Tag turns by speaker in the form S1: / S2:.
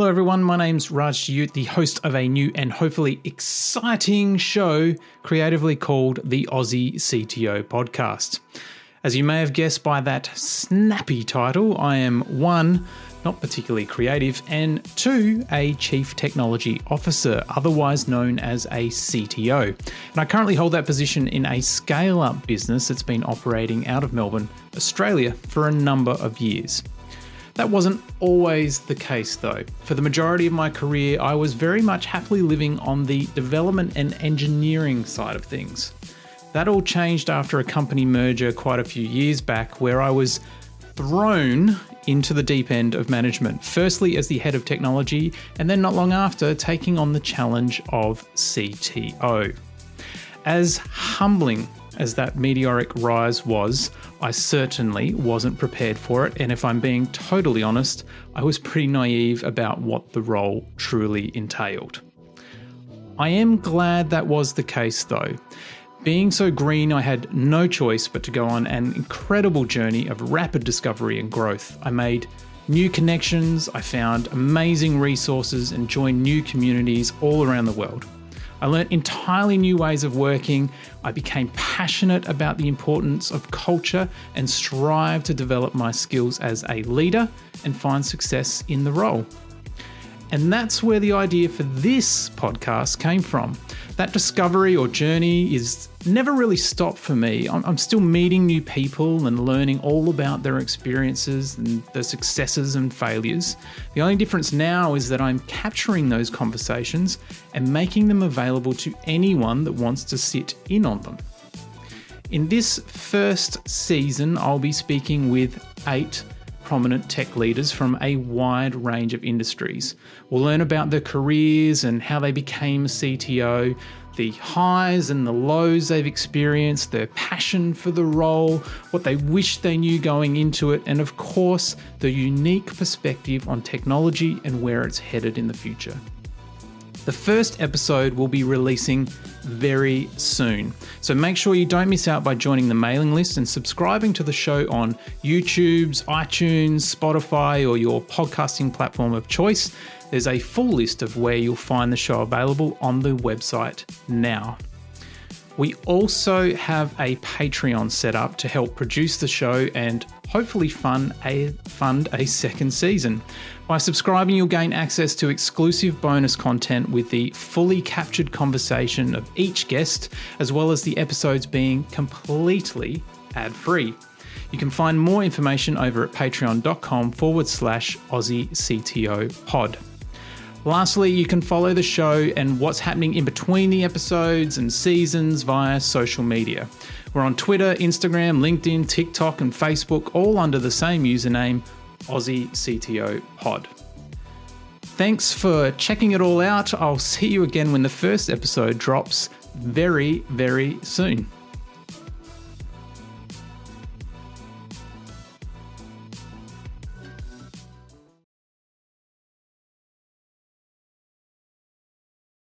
S1: Hello, everyone. My name's Raj Deut, the host of a new and hopefully exciting show creatively called the Aussie CTO Podcast. As you may have guessed by that snappy title, I am one, not particularly creative, and two, a Chief Technology Officer, otherwise known as a CTO. And I currently hold that position in a scale up business that's been operating out of Melbourne, Australia, for a number of years. That wasn't always the case though. For the majority of my career, I was very much happily living on the development and engineering side of things. That all changed after a company merger quite a few years back, where I was thrown into the deep end of management, firstly as the head of technology, and then not long after taking on the challenge of CTO. As humbling as that meteoric rise was, I certainly wasn't prepared for it. And if I'm being totally honest, I was pretty naive about what the role truly entailed. I am glad that was the case though. Being so green, I had no choice but to go on an incredible journey of rapid discovery and growth. I made new connections, I found amazing resources, and joined new communities all around the world. I learnt entirely new ways of working. I became passionate about the importance of culture and strive to develop my skills as a leader and find success in the role. And that's where the idea for this podcast came from. That discovery or journey is never really stopped for me. I'm, still meeting new people and learning all about their experiences and their successes and failures. The only difference now is that I'm capturing those conversations and making them available to anyone that wants to sit in on them. In this first season, I'll be speaking with eight prominent tech leaders from a wide range of industries. We'll learn about their careers and how they became CTO, the highs and the lows they've experienced, their passion for the role, what they wish they knew going into it, and of course, the unique perspective on technology and where it's headed in the future. The first episode will be releasing very soon. So make sure you don't miss out by joining the mailing list and subscribing to the show on YouTube's, iTunes, Spotify, or your podcasting platform of choice. There's a full list of where you'll find the show available on the website now. We also have a Patreon set up to help produce the show and hopefully fund a, fund a second season. By subscribing, you'll gain access to exclusive bonus content with the fully captured conversation of each guest, as well as the episodes being completely ad free. You can find more information over at patreon.com forward slash Aussie CTO pod. Lastly, you can follow the show and what's happening in between the episodes and seasons via social media. We're on Twitter, Instagram, LinkedIn, TikTok, and Facebook, all under the same username, Aussie CTO Pod. Thanks for checking it all out. I'll see you again when the first episode drops very, very soon.